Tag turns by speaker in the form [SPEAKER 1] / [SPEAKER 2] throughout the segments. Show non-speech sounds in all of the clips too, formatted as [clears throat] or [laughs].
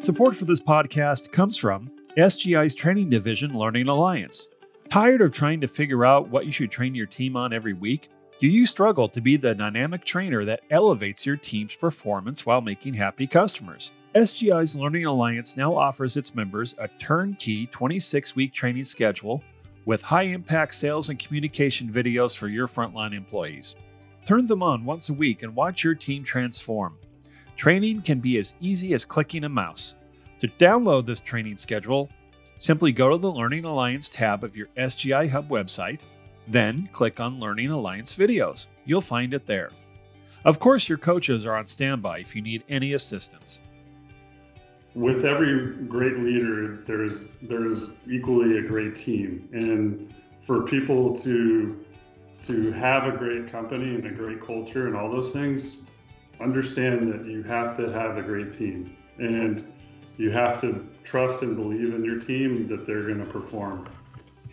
[SPEAKER 1] Support for this podcast comes from SGI's training division, Learning Alliance. Tired of trying to figure out what you should train your team on every week? Do you struggle to be the dynamic trainer that elevates your team's performance while making happy customers? SGI's Learning Alliance now offers its members a turnkey 26 week training schedule with high impact sales and communication videos for your frontline employees. Turn them on once a week and watch your team transform. Training can be as easy as clicking a mouse. To download this training schedule, simply go to the Learning Alliance tab of your SGI Hub website, then click on Learning Alliance videos. You'll find it there. Of course, your coaches are on standby if you need any assistance.
[SPEAKER 2] With every great leader, there's there's equally a great team, and for people to to have a great company and a great culture and all those things, understand that you have to have a great team and you have to trust and believe in your team that they're going to perform.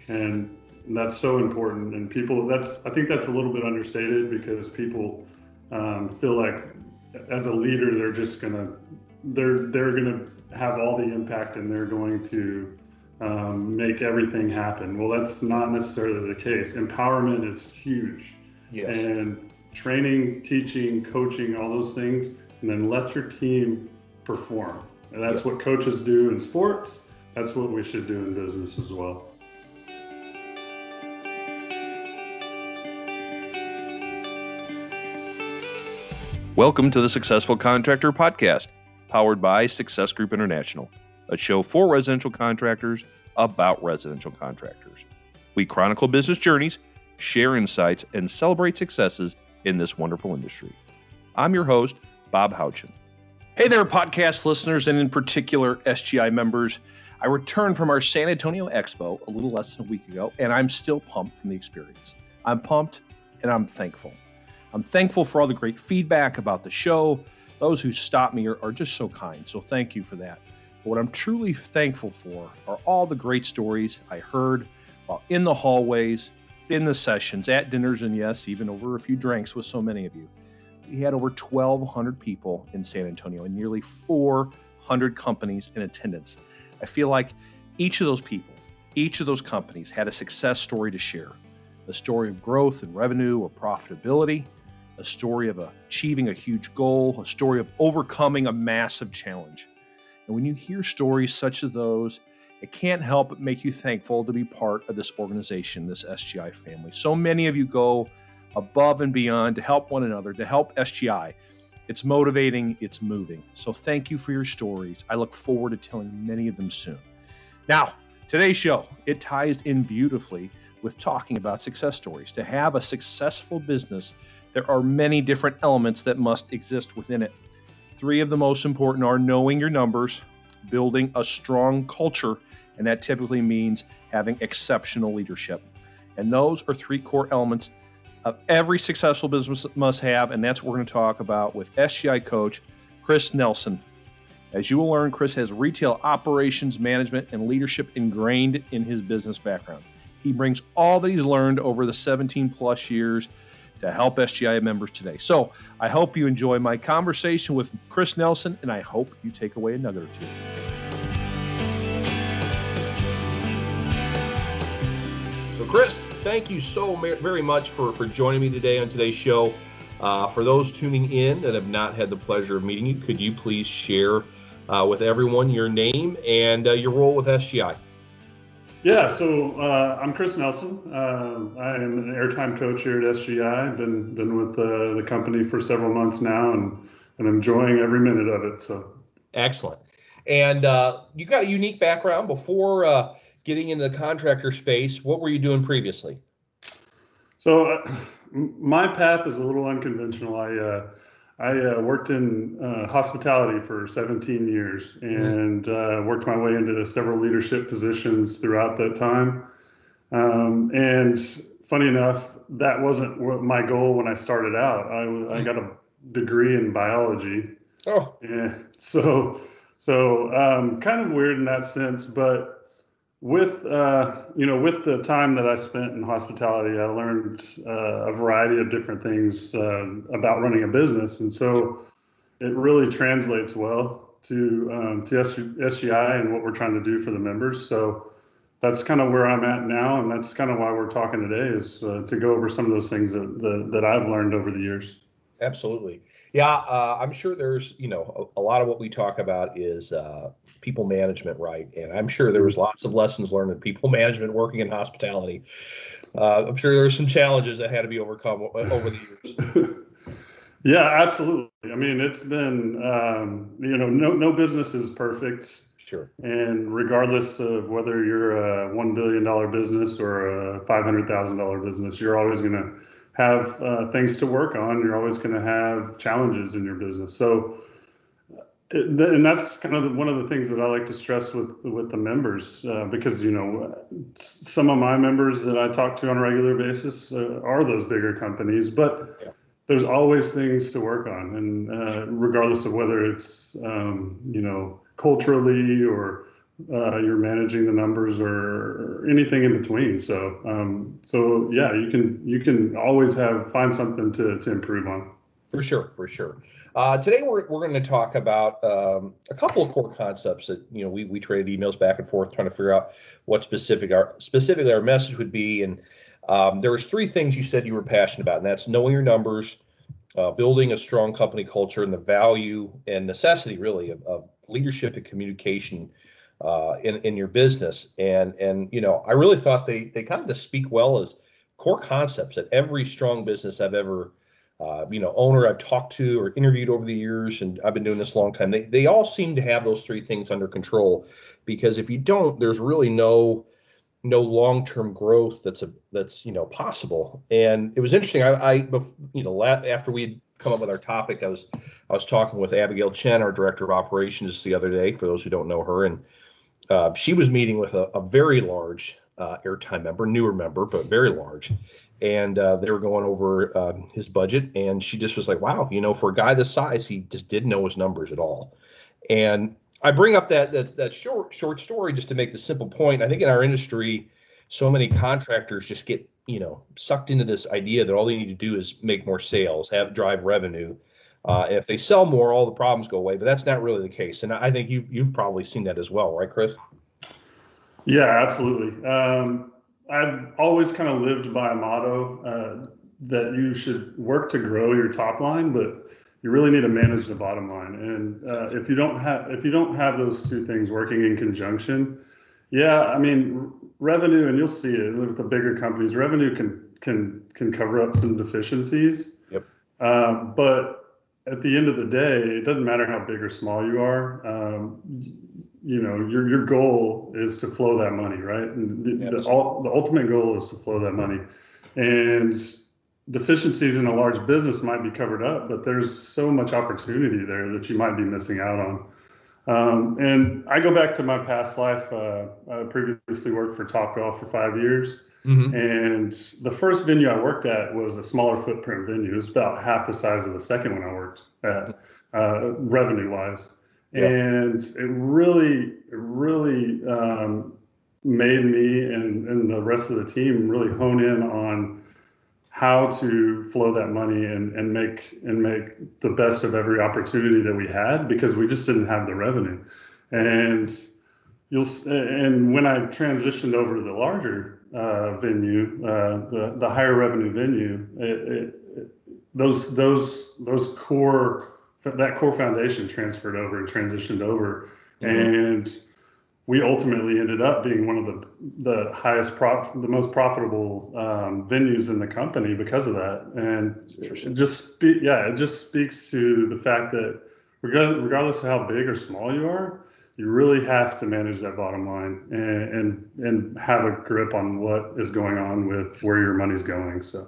[SPEAKER 2] And that's so important and people that's i think that's a little bit understated because people um, feel like as a leader they're just going to they're they're going to have all the impact and they're going to um, make everything happen. Well that's not necessarily the case. Empowerment is huge. Yes. and training, teaching, coaching, all those things, and then let your team perform. And that's what coaches do in sports. That's what we should do in business as well.
[SPEAKER 3] Welcome to the Successful Contractor Podcast, powered by Success Group International, a show for residential contractors about residential contractors. We chronicle business journeys, share insights, and celebrate successes in this wonderful industry. I'm your host, Bob Houchin. Hey there, podcast listeners, and in particular, SGI members. I returned from our San Antonio Expo a little less than a week ago, and I'm still pumped from the experience. I'm pumped and I'm thankful. I'm thankful for all the great feedback about the show. Those who stopped me are, are just so kind, so thank you for that. But what I'm truly thankful for are all the great stories I heard while in the hallways in the sessions, at dinners, and yes, even over a few drinks with so many of you. We had over 1,200 people in San Antonio and nearly 400 companies in attendance. I feel like each of those people, each of those companies had a success story to share a story of growth and revenue or profitability, a story of achieving a huge goal, a story of overcoming a massive challenge. And when you hear stories such as those, it can't help but make you thankful to be part of this organization, this SGI family. So many of you go above and beyond to help one another, to help SGI. It's motivating, it's moving. So thank you for your stories. I look forward to telling many of them soon. Now, today's show, it ties in beautifully with talking about success stories. To have a successful business, there are many different elements that must exist within it. Three of the most important are knowing your numbers, building a strong culture, and that typically means having exceptional leadership. And those are three core elements of every successful business must have, and that's what we're going to talk about with SGI coach Chris Nelson. As you will learn, Chris has retail operations management and leadership ingrained in his business background. He brings all that he's learned over the 17 plus years to help SGI members today. So I hope you enjoy my conversation with Chris Nelson, and I hope you take away a nugget or two. Chris, thank you so very much for, for joining me today on today's show. Uh, for those tuning in that have not had the pleasure of meeting you, could you please share uh, with everyone your name and uh, your role with SGI?
[SPEAKER 2] Yeah, so uh, I'm Chris Nelson. Uh, I am an airtime coach here at SGI. I've been been with the company for several months now, and and enjoying every minute of it. So
[SPEAKER 3] excellent. And uh, you got a unique background before uh, getting into the contractor space. What were you doing previously?
[SPEAKER 2] So uh, my path is a little unconventional. I I uh, worked in uh, hospitality for 17 years mm-hmm. and uh, worked my way into several leadership positions throughout that time. Um, and funny enough, that wasn't my goal when I started out. I, I mm-hmm. got a degree in biology.
[SPEAKER 3] Oh,
[SPEAKER 2] yeah. [laughs] So, so um, kind of weird in that sense, but with uh, you know with the time that I spent in hospitality, I learned uh, a variety of different things uh, about running a business, and so it really translates well to um, to SGI and what we're trying to do for the members. So that's kind of where I'm at now, and that's kind of why we're talking today is uh, to go over some of those things that, that, that I've learned over the years.
[SPEAKER 3] Absolutely, yeah. Uh, I'm sure there's you know a, a, lot of what we talk about is uh, people management, right? And I'm sure there was lots of lessons learned in people [laughs] management working in hospitality. Uh, I'm sure there were some challenges that had to be overcome over the years. [laughs]
[SPEAKER 2] yeah, absolutely. I mean, it's been um, you know no no business is perfect
[SPEAKER 3] Sure.
[SPEAKER 2] And regardless of whether you're a $1 billion business or a $500,000 business, you're always going to have uh, things to work on. You're always going to have challenges in your business. So, and that's kind of one of the things that I like to stress with with the members uh, because you know some of my members that I talk to on a regular basis uh, are those bigger companies, but yeah. there's always things to work on, and uh, regardless of whether it's um, you know culturally or uh, you're managing the numbers or, or anything in between. So, um, so yeah, you can you can always have find something to to improve on.
[SPEAKER 3] For sure, for sure. Uh, today we're, we're going to talk about um, a couple of core concepts that you know we, we traded emails back and forth trying to figure out what specific our specifically our message would be. And um, there was three things you said you were passionate about, and that's knowing your numbers, uh, building a strong company culture, and the value and necessity really of, of leadership and communication uh, in in your business. And and you know, I really thought they they kind of speak well as core concepts that every strong business I've ever uh, you know owner I've talked to or interviewed over the years, and I've been doing this a long time. They they all seem to have those three things under control because if you don't, there's really no no long-term growth that's a that's you know possible and it was interesting i i you know after we'd come up with our topic, I was I was talking with Abigail Chen, our director of operations, the other day. For those who don't know her, and uh, she was meeting with a, a very large uh, airtime member, newer member, but very large, and uh, they were going over um, his budget, and she just was like, "Wow, you know, for a guy this size, he just didn't know his numbers at all." And I bring up that that, that short short story just to make the simple point. I think in our industry, so many contractors just get you know sucked into this idea that all they need to do is make more sales, have drive revenue. Uh, if they sell more, all the problems go away. But that's not really the case, and I think you you've probably seen that as well, right, Chris?
[SPEAKER 2] Yeah, absolutely. Um, I've always kind of lived by a motto uh, that you should work to grow your top line, but you really need to manage the bottom line. And uh, if you don't have if you don't have those two things working in conjunction, yeah, I mean revenue, and you'll see it with the bigger companies. Revenue can can can cover up some deficiencies.
[SPEAKER 3] Yep.
[SPEAKER 2] Uh, but at the end of the day, it doesn't matter how big or small you are. Um, you know, your your goal is to flow that money, right? And the, the, all, the ultimate goal is to flow that money, and deficiencies in a large business might be covered up, but there's so much opportunity there that you might be missing out on. Um, and I go back to my past life. Uh, I previously worked for Top Golf for five years. Mm-hmm. And the first venue I worked at was a smaller footprint venue. It was about half the size of the second one I worked at, uh, revenue wise. And it really, really um, made me and, and the rest of the team really hone in on how to flow that money and, and make and make the best of every opportunity that we had because we just didn't have the revenue. And you'll and when I transitioned over to the larger uh, venue uh, the the higher revenue venue it, it, it, those those those core that core foundation transferred over and transitioned over mm-hmm. and we ultimately ended up being one of the the highest prof, the most profitable um, venues in the company because of that. And it just spe- yeah, it just speaks to the fact that regardless of how big or small you are, you really have to manage that bottom line and and, and have a grip on what is going on with where your money's going. So.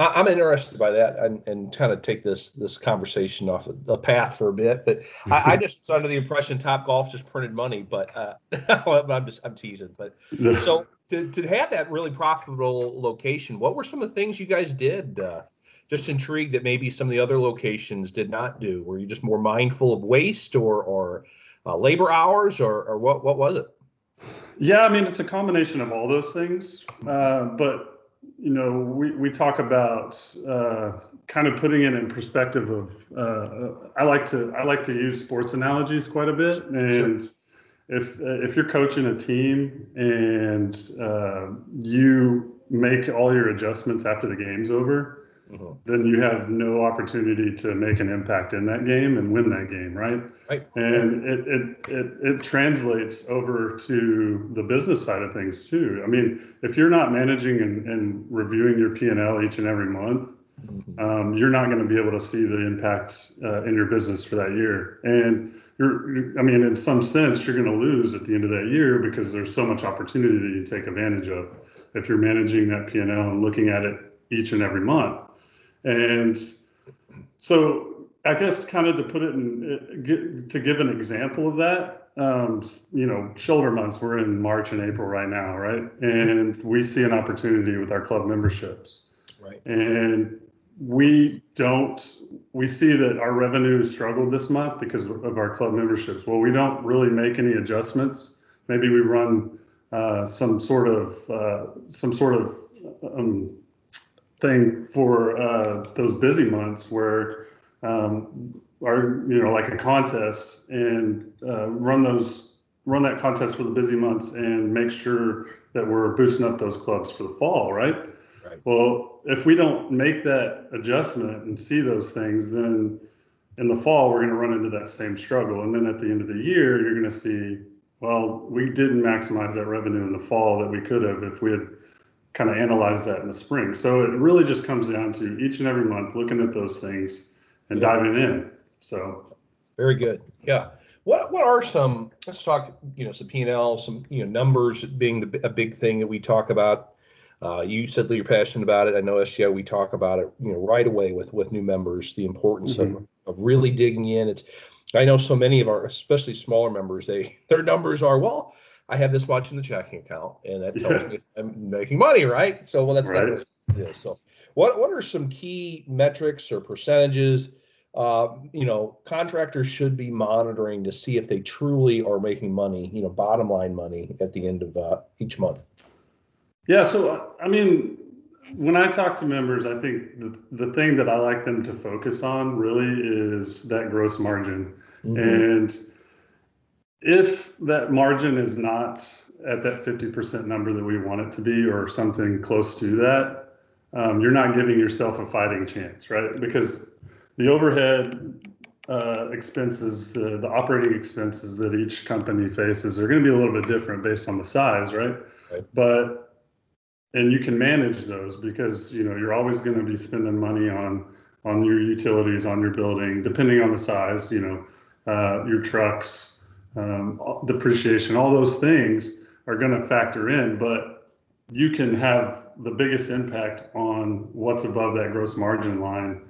[SPEAKER 3] I'm interested by that and, and kind of take this this conversation off the path for a bit. But I, I [laughs] just was under the impression Top Golf just printed money, but uh, [laughs] I'm just I'm teasing. But so to, to have that really profitable location, what were some of the things you guys did? Uh, just intrigued that maybe some of the other locations did not do. Were you just more mindful of waste or or uh, labor hours or or what what was it?
[SPEAKER 2] Yeah, I mean it's a combination of all those things. Uh, but you know, we, we talk about uh, kind of putting it in perspective of. Uh, I like to I like to use sports analogies quite a bit, and sure. if if you're coaching a team and uh, you make all your adjustments after the game's over, mm-hmm. then you have no opportunity to make an impact in that game and win that game, right?
[SPEAKER 3] Right.
[SPEAKER 2] And it it it, it translates over to the business side of things too. I mean, if you're not managing and, and reviewing your P and L each and every month, mm-hmm. um, you're not going to be able to see the impact uh, in your business for that year. And you're, I mean, in some sense, you're going to lose at the end of that year because there's so much opportunity that you take advantage of if you're managing that P and L and looking at it each and every month. And so I guess kind of to put it in, to give an example of that, um, you know, shoulder months, we're in March and April right now, right? And we see an opportunity with our club memberships.
[SPEAKER 3] Right.
[SPEAKER 2] And we don't, we see that our revenue struggled this month because of our club memberships. Well, we don't really make any adjustments. Maybe we run uh, some sort of, uh, some sort of, um, thing for uh, those busy months where um, are you know like a contest and uh, run those run that contest for the busy months and make sure that we're boosting up those clubs for the fall, right?
[SPEAKER 3] Right.
[SPEAKER 2] Well, if we don't make that adjustment and see those things, then in the fall we're going to run into that same struggle, and then at the end of the year you're going to see, well, we didn't maximize that revenue in the fall that we could have if we had kind of analyze that in the spring. So it really just comes down to each and every month looking at those things and diving in. So
[SPEAKER 3] very good. Yeah. What what are some? Let's talk. You know, some P and L, some you know numbers being the, a big thing that we talk about. Uh, you said that you're passionate about it. I know SGI. We talk about it. You know, right away with with new members, the importance mm-hmm. of of really digging in. It's I know so many of our, especially smaller members, they [laughs] their numbers are well. I have this much in the checking account, and that tells yeah. me I'm making money, right? So, well, that's right. not what it is. So, what what are some key metrics or percentages? Uh, you know, contractors should be monitoring to see if they truly are making money. You know, bottom line money at the end of uh, each month.
[SPEAKER 2] Yeah. So, I mean, when I talk to members, I think the, the thing that I like them to focus on really is that gross margin. Mm-hmm. And if that margin is not at that 50% number that we want it to be or something close to that, um, you're not giving yourself a fighting chance, right? Because the overhead uh, expenses, the, the operating expenses that each company faces are going to be a little bit different based on the size, right?
[SPEAKER 3] right.
[SPEAKER 2] But and you can manage those because you know you're always going to be spending money on on your utilities on your building, depending on the size. You know, uh, your trucks, um, depreciation, all those things are going to factor in, but you can have the biggest impact on what's above that gross margin line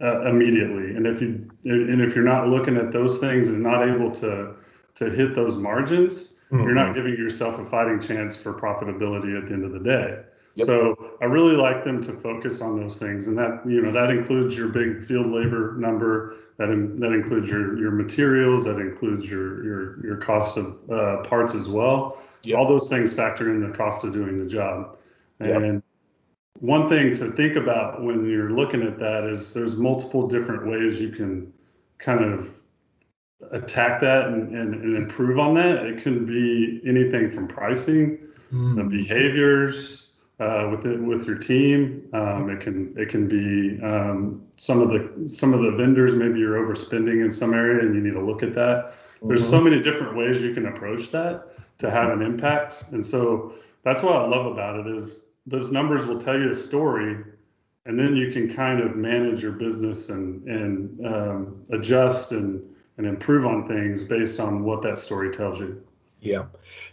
[SPEAKER 2] uh, immediately. And if you and if you're not looking at those things and not able to to hit those margins, mm-hmm. you're not mm-hmm. giving yourself a fighting chance for profitability at the end of the day. Yep. So I really like them to focus on those things, and that you know that includes your big field labor number, that in, that includes your your materials, that includes your your your cost of uh, parts as well. Yep. All those things factor in the cost of doing the job. Yep. And one thing to think about when you're looking at that is there's multiple different ways you can kind of attack that and, and, and improve on that. It can be anything from pricing, mm. the behaviors, uh, with it, with your team. Um, it can it can be um, some of the some of the vendors. Maybe you're overspending in some area, and you need to look at that. Mm-hmm. There's so many different ways you can approach that to have an impact, and so that's what I love about it is those numbers will tell you a story, and then you can kind of manage your business and and um, adjust and and improve on things based on what that story tells you.
[SPEAKER 3] Yeah,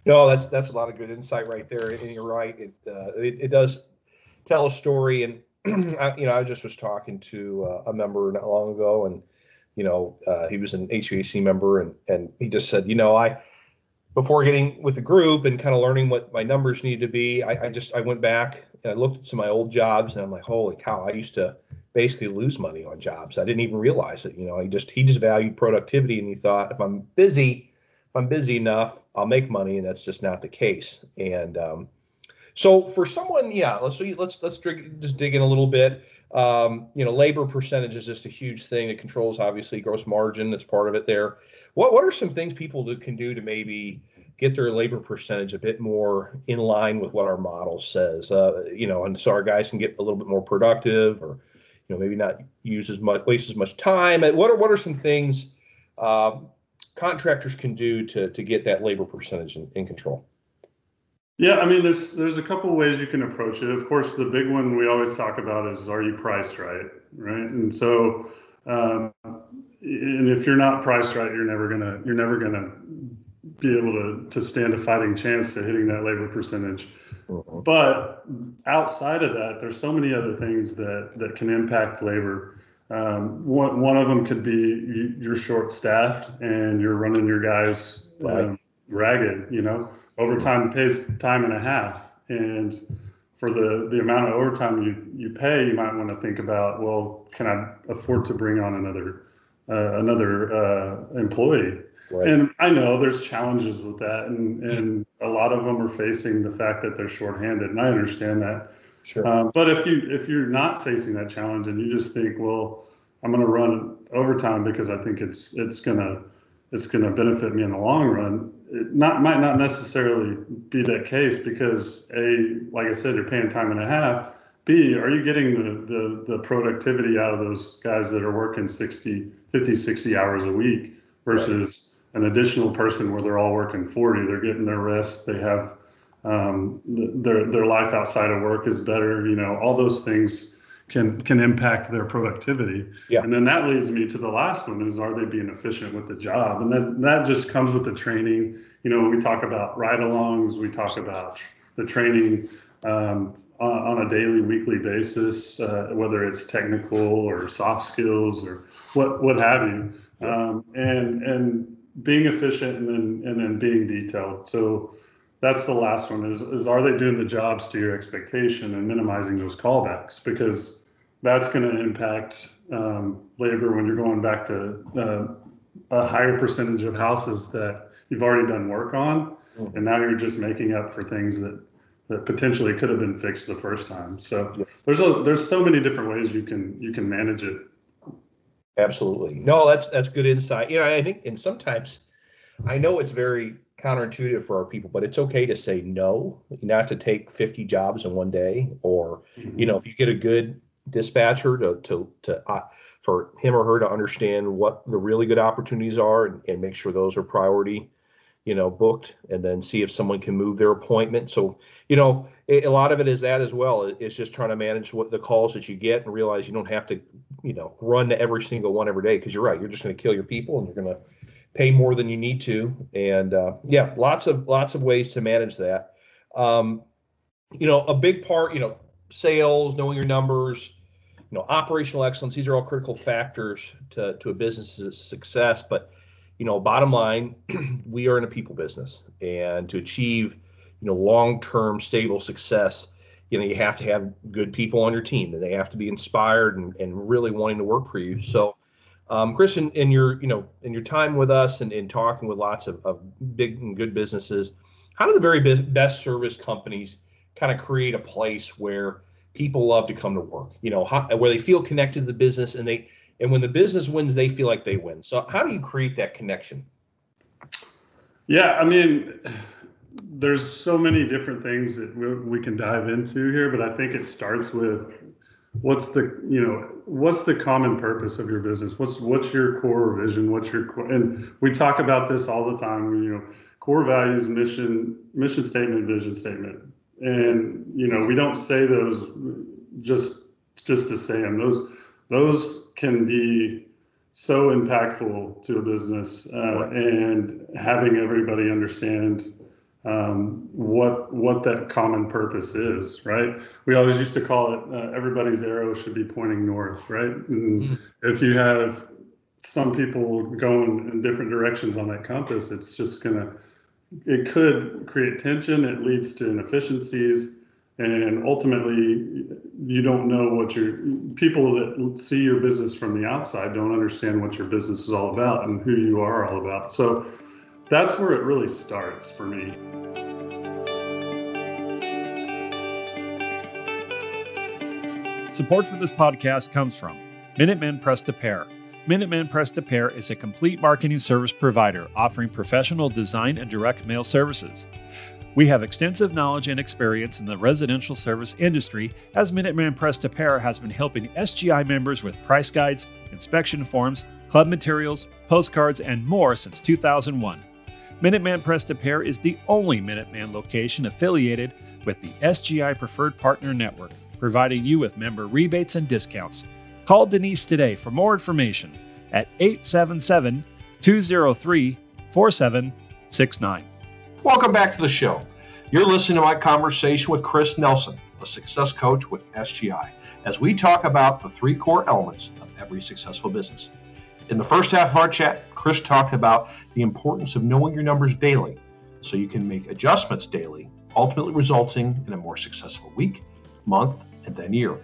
[SPEAKER 3] no, that's that's a lot of good insight right there, and you're right. It uh, it, it, does tell a story, and [clears throat] I, you know, I just was talking to uh, a member not long ago, and you know, uh, he was an HVAC member, and and he just said, you know, I before getting with the group and kind of learning what my numbers need to be, I, I just I went back and I looked at some of my old jobs, and I'm like, holy cow, I used to basically lose money on jobs. I didn't even realize it. You know, he just he just valued productivity, and he thought if I'm busy if I'm busy enough, I'll make money, and that's just not the case. And um, So for someone, yeah, let's let's let's dig, just dig in a little bit. Um, you know, labor percentage is just a huge thing. It controls obviously gross margin. That's part of it there. What what are some things people can do to maybe get their labor percentage a bit more in line with what our model says? Uh, you know, and so our guys can get a little bit more productive, or you know, maybe not use as much waste as much time. What are what are some things uh, contractors can do to to get that labor percentage in, in control?
[SPEAKER 2] Yeah, I mean, there's there's a couple ways you can approach it. Of course, the big one we always talk about is are you priced right, right? And so, um, and if you're not priced right, you're never gonna you're never gonna be able to to stand a fighting chance to hitting that labor percentage. Mm-hmm. But outside of that, there's so many other things that that can impact labor. Um, one one of them could be you're short staffed and you're running your guys um, ragged. You know? Overtime pays time and a half. And for the the amount of overtime you you pay you might want to think about well can i afford to bring on another uh, another uh, employee? Right. and i know there's challenges with that and and a lot of them are facing the fact that they're shorthanded. And i understand that
[SPEAKER 3] sure
[SPEAKER 2] um, but if you if you're not facing that challenge and you just think well i'm going to run overtime because i think it's it's going to it's going to benefit me in the long run it not might not necessarily be that case because a like I said, you're paying time and a half. B, are you getting the, the, the productivity out of those guys that are working 60, 50, 60 hours a week versus right. an additional person where they're all working 40? They're getting their rest. They have um, their their life outside of work is better. You know, all those things can can impact their productivity.
[SPEAKER 3] Yeah.
[SPEAKER 2] And then that leads me to the last one is are they being efficient with the job? And then that just comes with the training. You know, we talk about ride-alongs, we talk about the training um, on, on, a daily, weekly basis, uh, whether it's technical or soft skills or what what have you. Um, and and being efficient and then and then being detailed. So that's the last one is, is are they doing the jobs to your expectation and minimizing those callbacks because that's going to impact um, labor when you're going back to uh, a higher percentage of houses that you've already done work on, mm-hmm. and now you're just making up for things that that potentially could have been fixed the first time. So yeah. there's a there's so many different ways you can you can manage it.
[SPEAKER 3] Absolutely. No, that's that's good insight. You know, I think and sometimes I know it's very counterintuitive for our people, but it's okay to say no, not to take 50 jobs in one day, or mm-hmm. you know, if you get a good dispatcher to to to uh, for him or her to understand what the really good opportunities are and, and make sure those are priority you know booked and then see if someone can move their appointment so you know it, a lot of it is that as well it's just trying to manage what the calls that you get and realize you don't have to you know run to every single one every day because you're right you're just going to kill your people and you're going to pay more than you need to and uh, yeah lots of lots of ways to manage that um, you know a big part you know sales, knowing your numbers, you know, operational excellence. These are all critical factors to, to a business's success. But, you know, bottom line, [clears throat] we are in a people business. And to achieve, you know, long-term stable success, you know, you have to have good people on your team and they have to be inspired and, and really wanting to work for you. So, um, Chris, in, in your, you know, in your time with us and in talking with lots of, of big and good businesses, how do the very best service companies kind of create a place where people love to come to work. You know, how, where they feel connected to the business, and they and when the business wins, they feel like they win. So, how do you create that connection?
[SPEAKER 2] Yeah, I mean, there's so many different things that we, we can dive into here, but I think it starts with what's the you know what's the common purpose of your business? What's what's your core vision? What's your core and we talk about this all the time you know core values mission mission statement vision statement. And you know we don't say those just just to say them those those can be so impactful to a business uh, and having everybody understand um, what what that common purpose is right we always used to call it uh, everybody's arrow should be pointing north right and mm. if you have some people going in different directions on that compass it's just going to it could create tension. It leads to inefficiencies, and ultimately, you don't know what your people that see your business from the outside don't understand what your business is all about and who you are all about. So that's where it really starts for me.
[SPEAKER 1] Support for this podcast comes from Minuteman Press Des Peres. Minuteman Press Des Peres is a complete marketing service provider offering professional design and direct mail services. We have extensive knowledge and experience in the residential service industry, as Minuteman Press Des Peres has been helping SGI members with price guides, inspection forms, club materials, postcards, and more since 2001. Minuteman Press Des Peres is the only Minuteman location affiliated with the SGI Preferred Partner Network, providing you with member rebates and discounts. Call Denise today for more information at 877 203 4769.
[SPEAKER 4] Welcome back to the show. You're listening to my conversation with Chris Nelson, a success coach with SGI, as we talk about the three core elements of every successful business. In the first half of our chat, Chris talked about the importance of knowing your numbers daily so you can make adjustments daily, ultimately resulting in a more successful week, month, and then year.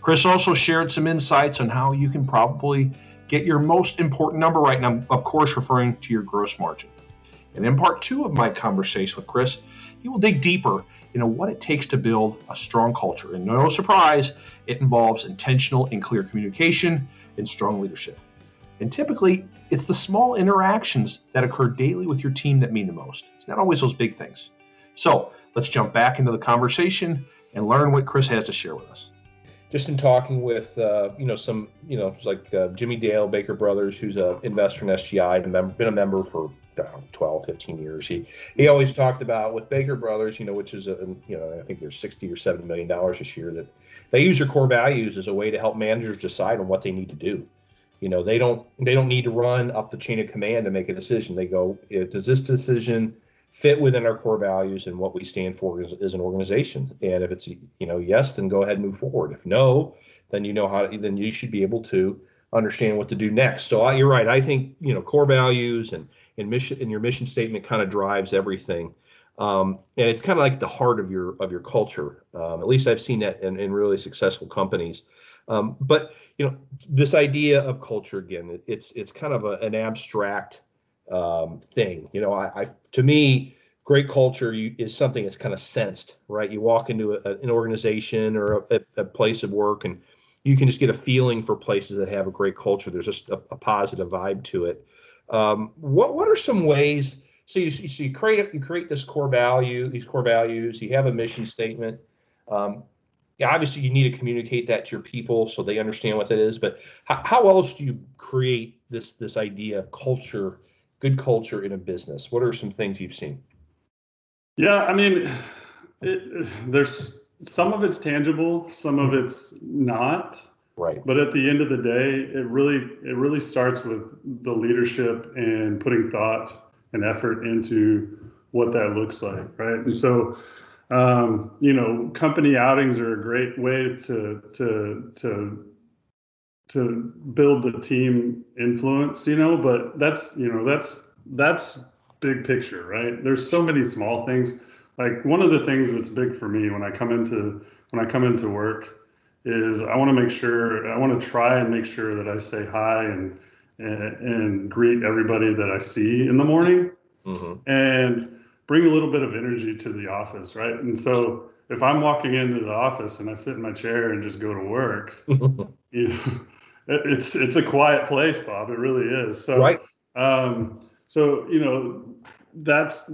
[SPEAKER 4] Chris also shared some insights on how you can probably get your most important number right now, of course, referring to your gross margin. And in part two of my conversation with Chris, he will dig deeper into what it takes to build a strong culture. And no surprise, it involves intentional and clear communication and strong leadership. And typically, it's the small interactions that occur daily with your team that mean the most. It's not always those big things. So let's jump back into the conversation and learn what Chris has to share with us.
[SPEAKER 3] Just in talking with, uh, you know, some, you know, like uh, Jimmy Dale, Baker Brothers, who's an investor in SGI and been a member for 12, 15 years. He he always talked about with Baker Brothers, you know, which is a, you know, I think there's 60 or 70 million dollars this year that they use their core values as a way to help managers decide on what they need to do. You know, they don't they don't need to run up the chain of command to make a decision. They go, does this decision fit within our core values and what we stand for as, as an organization? And if it's you know yes, then go ahead and move forward. If no, then you know how to, then you should be able to understand what to do next. So I, you're right. I think you know core values and and mission and your mission statement kind of drives everything. Um, and it's kind of like the heart of your of your culture. Um, at least I've seen that in, in really successful companies. Um, but you know, this idea of culture again, it, it's it's kind of a, an abstract um, thing. You know, I, I, to me, great culture you, is something that's kind of sensed, right? You walk into a, an organization or a, a, place of work, and you can just get a feeling for places that have a great culture. There's just a, a positive vibe to it. Um, what what are some ways? So you, so you create you create this core value, these core values. You have a mission statement. Um, yeah, obviously you need to communicate that to your people so they understand what that is. But how, how else do you create this this idea of culture, good culture in a business? What are some things you've seen?
[SPEAKER 2] Yeah, I mean, it, there's some of it's tangible, some of mm-hmm. it's not.
[SPEAKER 3] Right.
[SPEAKER 2] But at the end of the day, it really it really starts with the leadership and putting thought and effort into what that looks like, right? And so, um, you know, company outings are a great way to to to to build the team influence, you know. But that's you know that's that's big picture, right? There's so many small things. Like one of the things that's big for me when I come into when I come into work is I want to make sure I want to try and make sure that I say hi and and, and greet everybody that I see in the morning mm-hmm. and bring a little bit of energy to the office, right? And so if I'm walking into the office and I sit in my chair and just go to work, [laughs] you know, it's it's a quiet place, Bob. It really is. So
[SPEAKER 3] right.
[SPEAKER 2] Um, so you know that's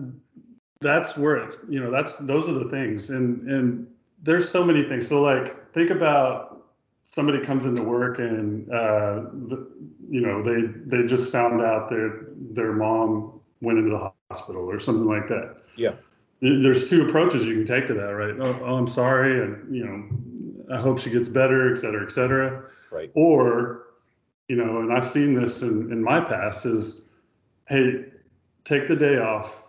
[SPEAKER 2] that's where it's you know that's those are the things and and there's so many things. So like think about somebody comes into work and uh, the, you know they they just found out their their mom went into the hospital or something like that.
[SPEAKER 3] Yeah.
[SPEAKER 2] There's two approaches you can take to that, right? Oh, oh, I'm sorry, and you know, I hope she gets better, et cetera, et cetera.
[SPEAKER 3] Right.
[SPEAKER 2] Or, you know, and I've seen this in, in my past is, hey, take the day off,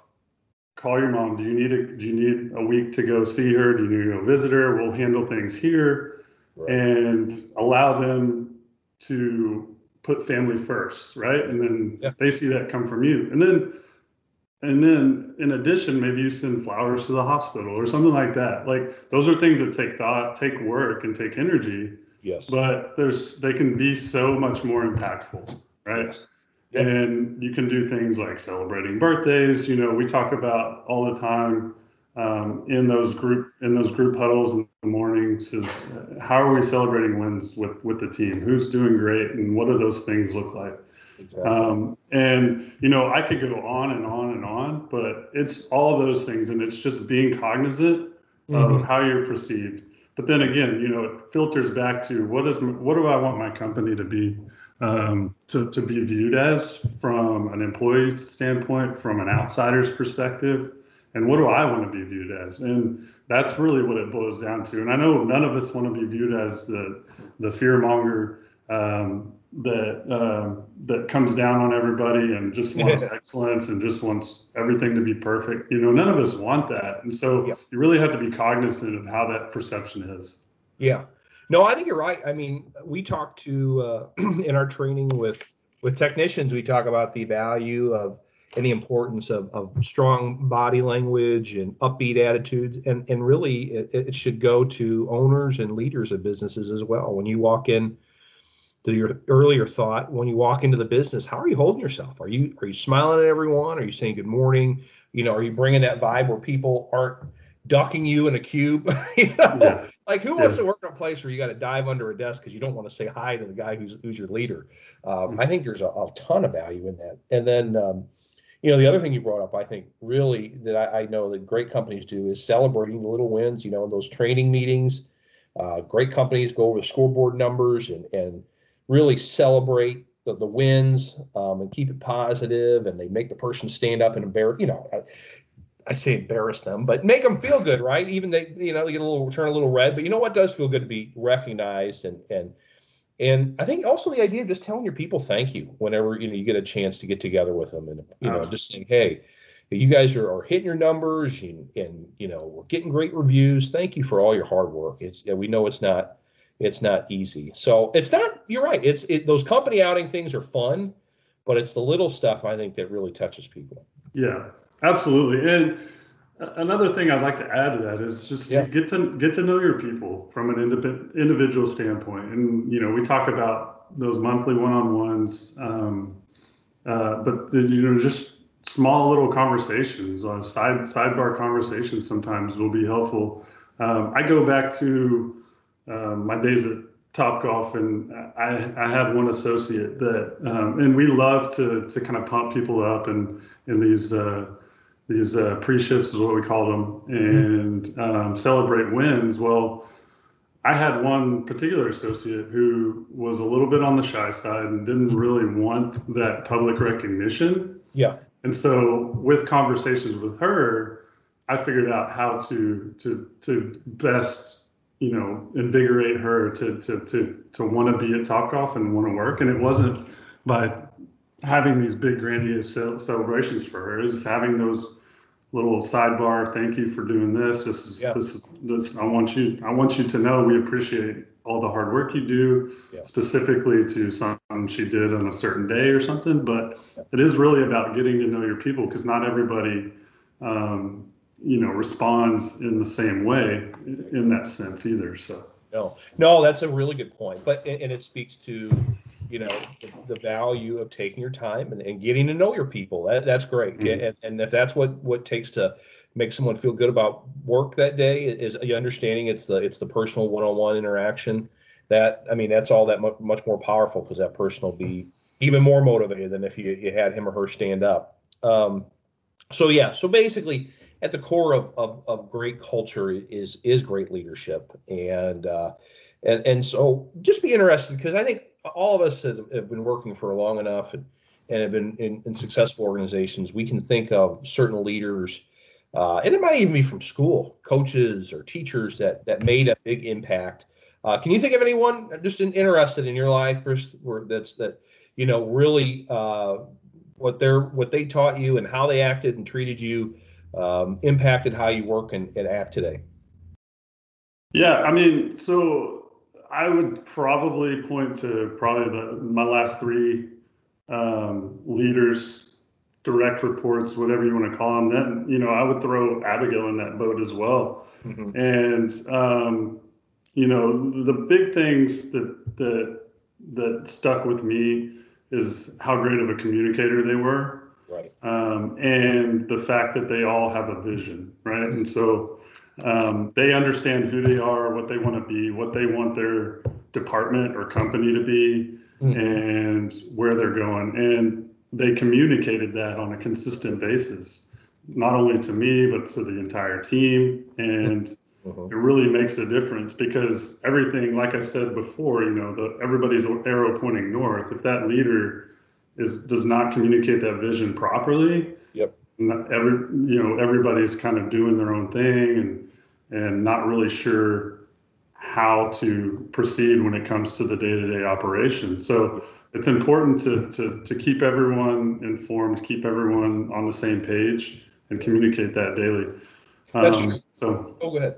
[SPEAKER 2] call your mom. Do you need a do you need a week to go see her? Do you need to go visit her? We'll handle things here right. and allow them to put family first, right? And then yeah. they see that come from you. And then and then in addition, maybe you send flowers to the hospital or something like that. Like those are things that take thought, take work, and take energy.
[SPEAKER 3] Yes.
[SPEAKER 2] But there's they can be so much more impactful, right? Yes. And you can do things like celebrating birthdays. You know, we talk about all the time um, in those group in those group huddles in the mornings is how are we celebrating wins with with the team? Who's doing great, and what do those things look like? Exactly. Um, and you know, I could go on and on and on, but it's all those things, and it's just being cognizant mm-hmm. of how you're perceived. But then again, you know, it filters back to what is what do I want my company to be um, to to be viewed as from an employee standpoint, from an outsider's perspective, and what do I want to be viewed as? And that's really what it boils down to. And I know none of us want to be viewed as the the fear monger um, that um, that comes down on everybody and just [laughs] wants excellence and just wants everything to be perfect. You know, none of us want that, and so yeah. you really have to be cognizant of how that perception is.
[SPEAKER 3] Yeah, no, I think you're right. I mean, we talk to uh, [clears throat] in our training with with technicians. We talk about the value of and the importance of, of strong body language and upbeat attitudes and and really it, it should go to owners and leaders of businesses as well when you walk in to your earlier thought when you walk into the business how are you holding yourself? Are you are you smiling at everyone? Are you saying good morning? You know are you bringing that vibe where people aren't ducking you in a cube? [laughs] You know? Yeah. like who wants yeah. to work in a place where you got to dive under a desk because you don't want to say hi to the guy who's who's your leader? Um, mm-hmm. i think there's a, a, ton of value in that. And then um, you know the other thing you brought up i think really that I, I, know that great companies do is celebrating the little wins you know in those training meetings. Uh, great companies go over the scoreboard numbers and and really celebrate the, the wins um, and keep it positive and they make the person stand up and embarrass you know I, I, say embarrass them but make them feel good right? Even they you know they get a little turn a little red but you know what does feel good to be recognized and and and I think also the idea of just telling your people thank you whenever you know you get a chance to get together with them and you know just saying hey you guys are, are hitting your numbers and, and you know we're getting great reviews. Thank you for all your hard work. It's we know it's not it's not easy. So it's not. You're right. It's it, those company outing things are fun, but it's the little stuff I think that really touches people.
[SPEAKER 2] Yeah, absolutely. And another thing I'd like to add to that is just yeah. get to get to know your people from an indip- individual standpoint. And you know, we talk about those monthly one-on-ones, um, uh, but the, you know, just small little conversations, uh, side sidebar conversations sometimes will be helpful. Um, I go back to um, my days at Top Golf, and I, I had one associate that, um, and we love to to kind of pump people up and in these uh, these uh, pre shifts is what we call them, and um, celebrate wins. Well, I had one particular associate who was a little bit on the shy side and didn't mm-hmm. really want that public recognition.
[SPEAKER 3] Yeah.
[SPEAKER 2] And so, with conversations with her, I figured out how to to to best you know invigorate her to to to to want to be at Top Golf and want to work. And it wasn't by having these big grandiose celebrations for her. It was just having those little sidebar. Thank you for doing this. This is this, this. I want you. I want you to know we appreciate all the hard work you do, specifically to something she did on a certain day or something. But it is really about getting to know your people because not everybody um, you know responds in the same way in that sense either so
[SPEAKER 3] no no that's a really good point but and it speaks to you know the, the value of taking your time and, and, getting to know your people that, that's great mm-hmm. and, and if that's what what takes to make someone feel good about work that day is understanding it's the it's the personal one-on-one interaction that i mean that's all that much, much more powerful because that person will be even more motivated than if you, you had him or her stand up um, so yeah so basically at the core of, of, of great culture is is great leadership and uh, and and so just be interested because I think all of us have, have, been working for long enough and, and have been in, in successful organizations. We can think of certain leaders, uh, and it might even be from school, coaches or teachers that that made a big impact. Uh, can you think of anyone just interested in your life, Chris, that's that you know really uh, what they're what they taught you and how they acted and treated you um, impacted how you work and, and act today?
[SPEAKER 2] Yeah, I mean, so I would probably point to probably the, my last three um, leaders, direct reports, whatever you want to call them. Then you know, I would throw Abigail in that boat as well. Mm-hmm. And um, you know, the big things that that that stuck with me is how great of a communicator they were
[SPEAKER 3] Right.
[SPEAKER 2] Um, and the fact that they all have a vision, right? And so um, they understand who they are, what they want to be, what they want their department or company to be, mm-hmm. and where they're going. And they communicated that on a consistent basis, not only to me, but to the entire team. And mm-hmm. it really makes a difference because everything, like I said before, you know, the, everybody's arrow pointing north. If that leader is does not communicate that vision properly,
[SPEAKER 3] yep.
[SPEAKER 2] every you know everybody's kind of doing their own thing and and not really sure how to proceed when it comes to the day-to-day operation. So it's important to, to, to keep everyone informed, keep everyone on the same page, and communicate that daily.
[SPEAKER 3] That's um, true.
[SPEAKER 2] So,
[SPEAKER 3] oh, go ahead.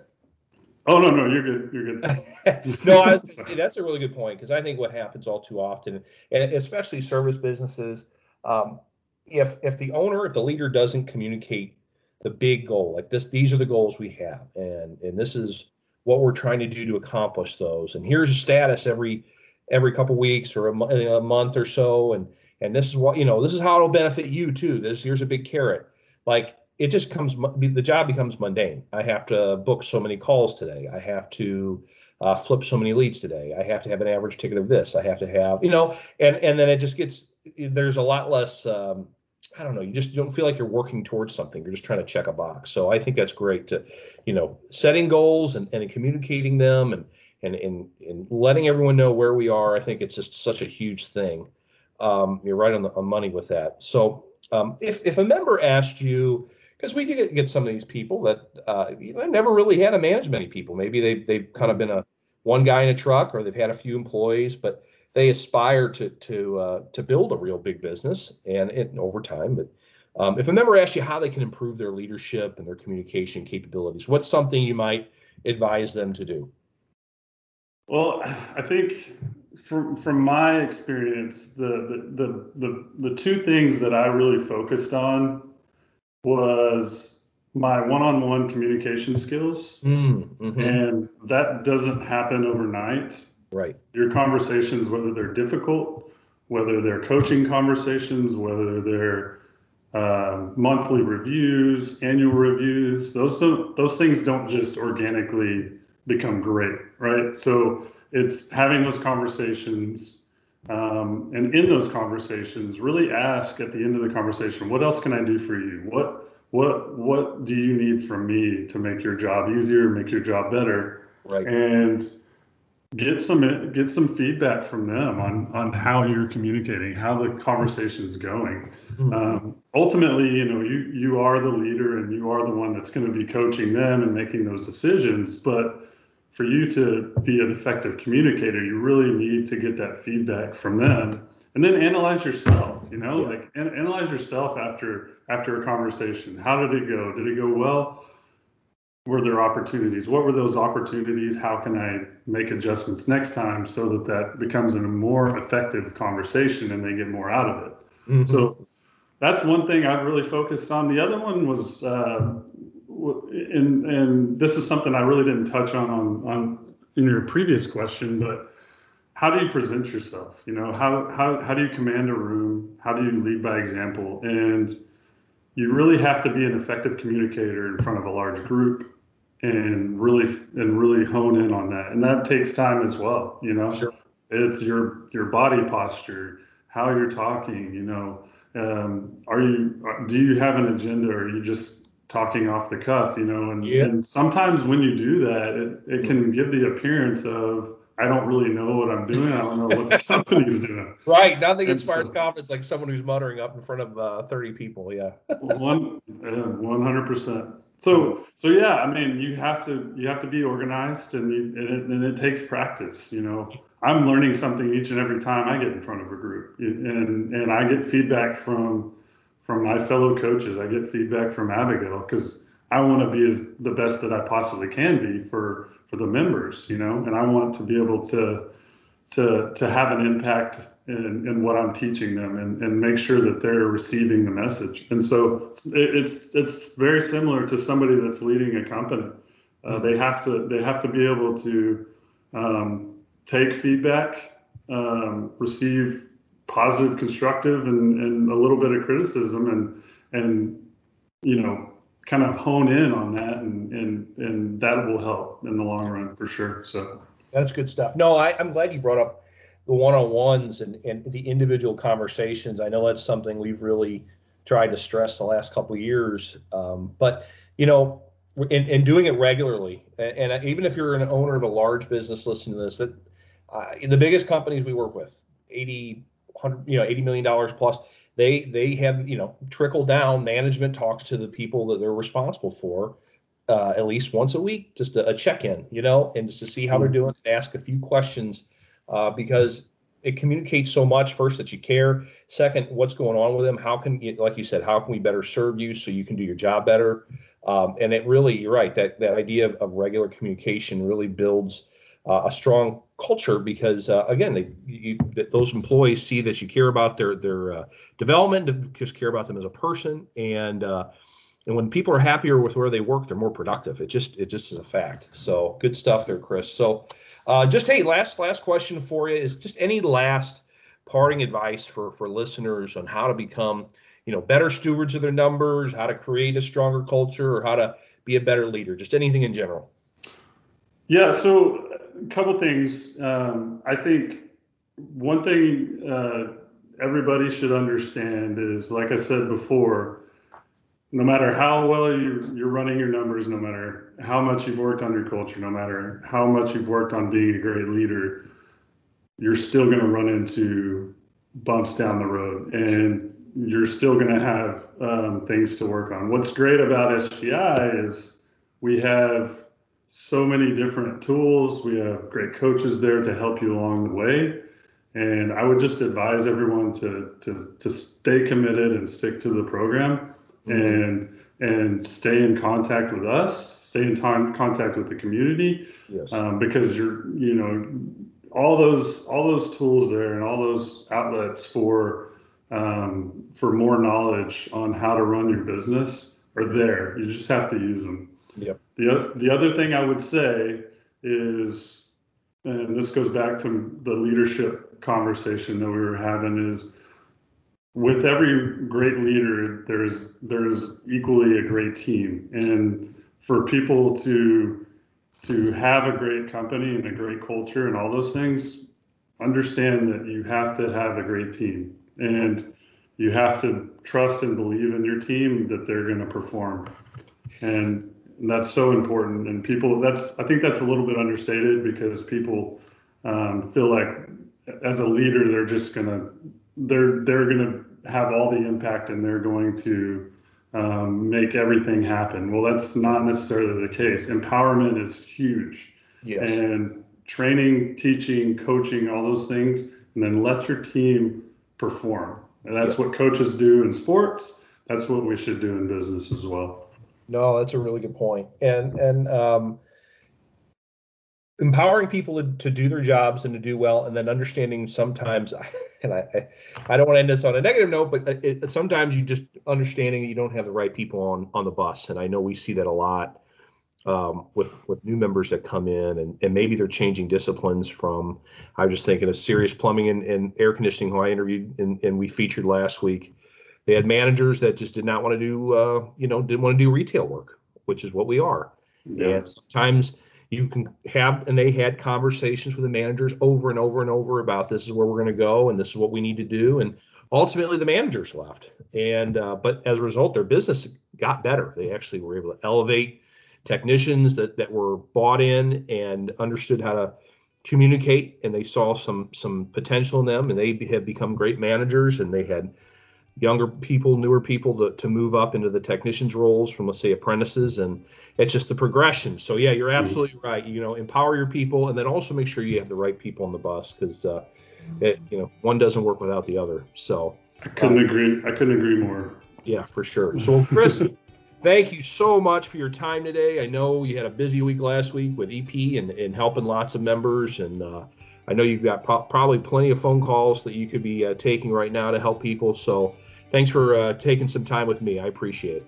[SPEAKER 2] Oh no, no, you're good. You're good. [laughs]
[SPEAKER 3] no, I was say that's a really good point because I think what happens all too often, and especially service businesses, um, if if the owner, if the leader doesn't communicate the big goal, like this, these are the goals we have, and and this is what we're trying to do to accomplish those, and here's a status every every couple weeks or a, a month or so, and and this is what you know, this is how it'll benefit you too. This here's a big carrot, like it just comes the job becomes mundane. I have to book so many calls today. I have to uh, flip so many leads today. I have to have an average ticket of this. I have to have you know and and then it just gets there's a lot less um, i don't know you just don't feel like you're working towards something. You're just trying to check a box. So i think that's great to you know setting goals and, and communicating them and and, and and letting everyone know where we are. I think it's just such a huge thing. Um, you're right on the on money with that. So um, if, if a member asked you because we get, get some of these people that uh, never really had to manage many people. Maybe they've, they've kind of been a one guy in a truck or they've had a few employees, but they aspire to to uh, to build a real big business and it over time. But um, if a member asks you how they can improve their leadership and their communication capabilities, what's something you might advise them to do?
[SPEAKER 2] Well, I think from from my experience, the the the the, the two things that I really focused on was my one-on-one communication skills.
[SPEAKER 3] Mm, mm-hmm.
[SPEAKER 2] and that doesn't happen overnight.
[SPEAKER 3] Right.
[SPEAKER 2] Your conversations whether they're difficult whether they're coaching conversations whether they're uh, monthly reviews annual reviews those don't those things don't just organically become great right? So it's having those conversations um, and in those conversations, really ask at the end of the conversation, what else can I do for you? What what what do you need from me to make your job easier, make your job better?
[SPEAKER 3] Right.
[SPEAKER 2] And get some get some feedback from them on on how you're communicating, how the conversation is going. Mm-hmm. Um, ultimately, you know, you you are the leader and you are the one that's going to be coaching them and making those decisions, but for you to be an effective communicator, you really need to get that feedback from them and then analyze yourself, you know, yeah. like an- analyze yourself after after a conversation. How did it go? Did it go well? Were there opportunities? What were those opportunities? How can I make adjustments next time so that that becomes a more effective conversation and they get more out of it? Mm-hmm. So that's one thing I've really focused on. The other one was uh, and and this is something I really didn't touch on on on in your previous question, but how do you present yourself? You know, how how how do you command a room? How do you lead by example? And you really have to be an effective communicator in front of a large group and really and really hone in on that. And that takes time as well, you know.
[SPEAKER 3] Sure.
[SPEAKER 2] It's your your body posture, how you're talking, you know. Um, are you do you have an agenda or are you just talking off the cuff, you know, and, yeah. and sometimes when you do that, it, it can give the appearance of, I don't really know what I'm doing. I don't know what the [laughs] company's doing.
[SPEAKER 3] Right. Nothing inspires so, confidence like someone who's muttering up in front of uh, 30 people. Yeah. [laughs]
[SPEAKER 2] one, one hundred percent. So, so yeah, I mean, you have to, you have to be organized and, you, and, it, and it takes practice, you know, I'm learning something each and every time I get in front of a group and, and I get feedback from, from my fellow coaches. I get feedback from Abigail because I want to be as the best that I possibly can be for for the members, you know, and I want to be able to to to have an impact in, in what I'm teaching them and, and make sure that they're receiving the message. And so it's it's very similar to somebody that's leading a company. Uh, they have to they have to be able to um, take feedback, um, receive positive, constructive, and, and a little bit of criticism, and and you know kind of hone in on that, and and and that will help in the long run for sure. So
[SPEAKER 3] that's good stuff. No, I, I'm glad you brought up the one-on-ones and, and the individual conversations. I know that's something we've really tried to stress the last couple years. Um, but you know, in, in doing it regularly, and, and, even if you're an owner of a large business listening to this, that uh, the biggest companies we work with, 80, 100, you know, 80 million dollars plus, they they have you know trickle down. Management talks to the people that they're responsible for. Uh, at least once a week, just a, a check-in, you know, and just to see how they're mm-hmm. doing, and ask a few questions uh, because it communicates so much first that you care second what's going on with them how can you like you said how can we better serve you so you can do your job better um, and it really you're right that that idea of, of regular communication really builds uh, a strong culture because uh, again they you, those employees see that you care about their their uh, development just care about them as a person and uh, and when people are happier with where they work they're more productive it just it just is a fact so good stuff there chris so uh, just hey, last last question for you is just any last parting advice for for listeners on how to become you know better stewards of their numbers, how to create a stronger culture, or how to be a better leader. Just anything in general.
[SPEAKER 2] Yeah. So couple things. Um, I think one thing uh, everybody should understand is, like I said before, no matter how well you're, you're running your numbers, no matter how much you've worked on your culture, no matter how much you've worked on being a great leader, you're still going to run into bumps down the road and you're still going to have um, things to work on. What's great about SGI is we have so many different tools. We have great coaches there to help you along the way. And I would just advise everyone to, to, to stay committed and stick to the program mm-hmm. and and stay in contact with us, stay in time, contact with the community,
[SPEAKER 3] yes.
[SPEAKER 2] um, because you're you know all those all those tools there and all those outlets for um, for more knowledge on how to run your business are there. You just have to use them.
[SPEAKER 3] Yep.
[SPEAKER 2] The the other thing I would say is, and this goes back to the leadership conversation that we were having, is with every great leader, there's there's equally a great team, and for people to to have a great company and a great culture and all those things, understand that you have to have a great team, and you have to trust and believe in your team that they're going to perform, and that's so important. And people, that's I think that's a little bit understated because people um, feel like as a leader they're just gonna they're they're gonna have all the impact and they're going to um, make everything happen. Well, that's not necessarily the case. Empowerment is huge.
[SPEAKER 3] Yes.
[SPEAKER 2] And training, teaching, coaching, all those things, and then let your team perform. And that's what coaches do in sports. That's what we should do in business as well.
[SPEAKER 3] No, that's a really good point. And and um, empowering people to, to do their jobs and to do well and then understanding sometimes [laughs] and i i, don't want to end this on a negative note but it, it, sometimes you just understanding that you don't have the right people on on the bus and i know we see that a lot um, with with new members that come in and, and maybe they're changing disciplines from i was just thinking of serious plumbing and, and air conditioning who i interviewed and, and we featured last week they had managers that just did not want to do uh, you know didn't want to do retail work which is what we are. Yeah. and sometimes you can have and they had conversations with the managers over and over and over about this is where we're going to go and this is what we need to do and ultimately the managers left. And uh, but as a result their business got better. They actually were able to elevate technicians that, that were bought in and understood how to communicate and they saw some some potential in them and they had become great managers and they had younger people, newer people to, to move up into the technicians roles from let's say apprentices and it's just the progression. So yeah, you're mm-hmm. absolutely right. You know, empower your people and then also make sure you have the right people on the bus because uh, it, you know one doesn't work without the other. So
[SPEAKER 2] I couldn't um, agree. I couldn't agree more.
[SPEAKER 3] Yeah, for sure. So [laughs] Chris, thank you so much for your time today. I know you had a busy week last week with EP and, and helping lots of members and. Uh, I know you've got pro- probably plenty of phone calls that you could be uh, taking right now to help people. So thanks for uh, taking some time with me. I appreciate it.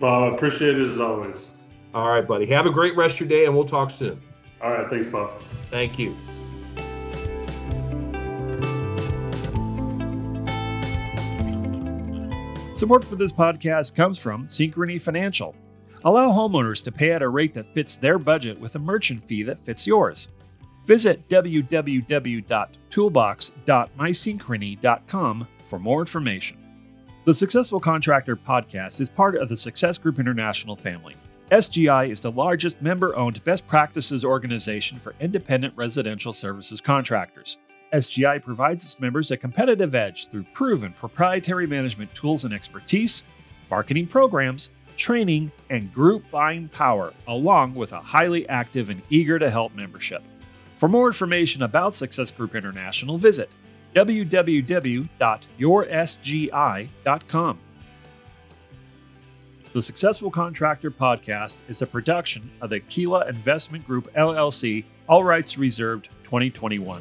[SPEAKER 2] Bob, appreciate it as always.
[SPEAKER 3] All right, buddy. Have a great rest of your day, and we'll talk soon.
[SPEAKER 2] All right. Thanks, Bob.
[SPEAKER 3] Thank you.
[SPEAKER 1] Support for this podcast comes from Synchrony Financial. Allow homeowners to pay at a rate that fits their budget with a merchant fee that fits yours. Visit www.toolbox.mysynchrony.com for more information. The Successful Contractor podcast is part of the Success Group International family. SGI is the largest member owned best practices organization for independent residential services contractors. SGI provides its members a competitive edge through proven proprietary management tools and expertise, marketing programs, training, and group buying power, along with a highly active and eager to help membership. For more information about Success Group International, visit www.yoursgi.com. The Successful Contractor Podcast is a production of the Kila Investment Group LLC, all rights reserved 2021.